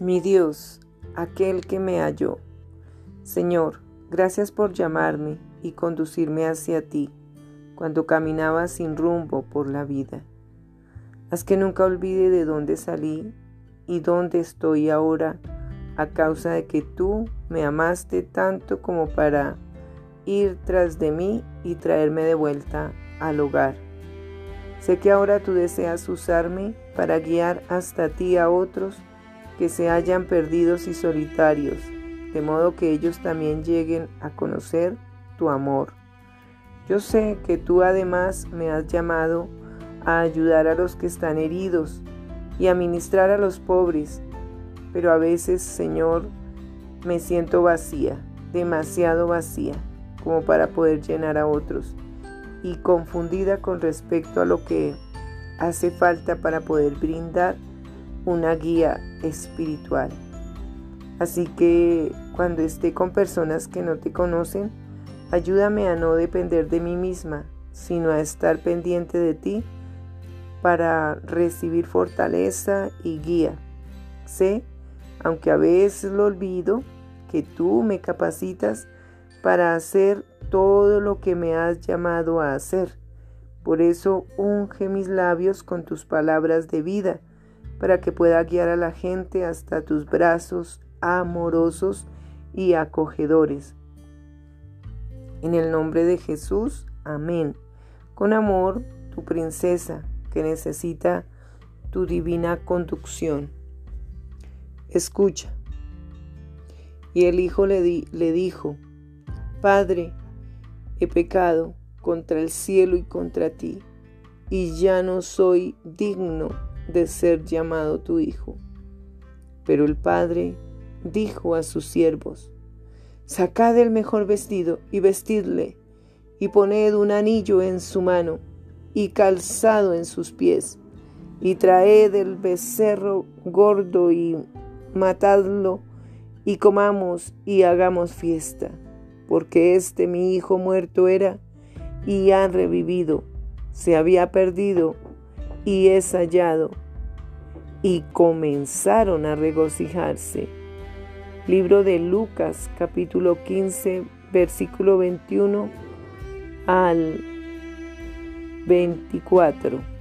Mi Dios, aquel que me halló. Señor, gracias por llamarme y conducirme hacia ti cuando caminaba sin rumbo por la vida. Haz que nunca olvide de dónde salí y dónde estoy ahora a causa de que tú me amaste tanto como para ir tras de mí y traerme de vuelta al hogar. Sé que ahora tú deseas usarme para guiar hasta ti a otros que se hallan perdidos y solitarios, de modo que ellos también lleguen a conocer tu amor. Yo sé que tú además me has llamado a ayudar a los que están heridos y a ministrar a los pobres, pero a veces, Señor, me siento vacía, demasiado vacía, como para poder llenar a otros, y confundida con respecto a lo que hace falta para poder brindar una guía espiritual. Así que cuando esté con personas que no te conocen, ayúdame a no depender de mí misma, sino a estar pendiente de ti para recibir fortaleza y guía. Sé, aunque a veces lo olvido, que tú me capacitas para hacer todo lo que me has llamado a hacer. Por eso unge mis labios con tus palabras de vida para que pueda guiar a la gente hasta tus brazos amorosos y acogedores. En el nombre de Jesús, amén. Con amor, tu princesa, que necesita tu divina conducción. Escucha. Y el hijo le, le dijo, Padre, he pecado contra el cielo y contra ti, y ya no soy digno de ser llamado tu hijo. Pero el padre dijo a sus siervos, Sacad el mejor vestido y vestidle, y poned un anillo en su mano y calzado en sus pies, y traed el becerro gordo y matadlo, y comamos y hagamos fiesta, porque este mi hijo muerto era y ha revivido, se había perdido y es hallado. Y comenzaron a regocijarse. Libro de Lucas capítulo 15 versículo 21 al 24.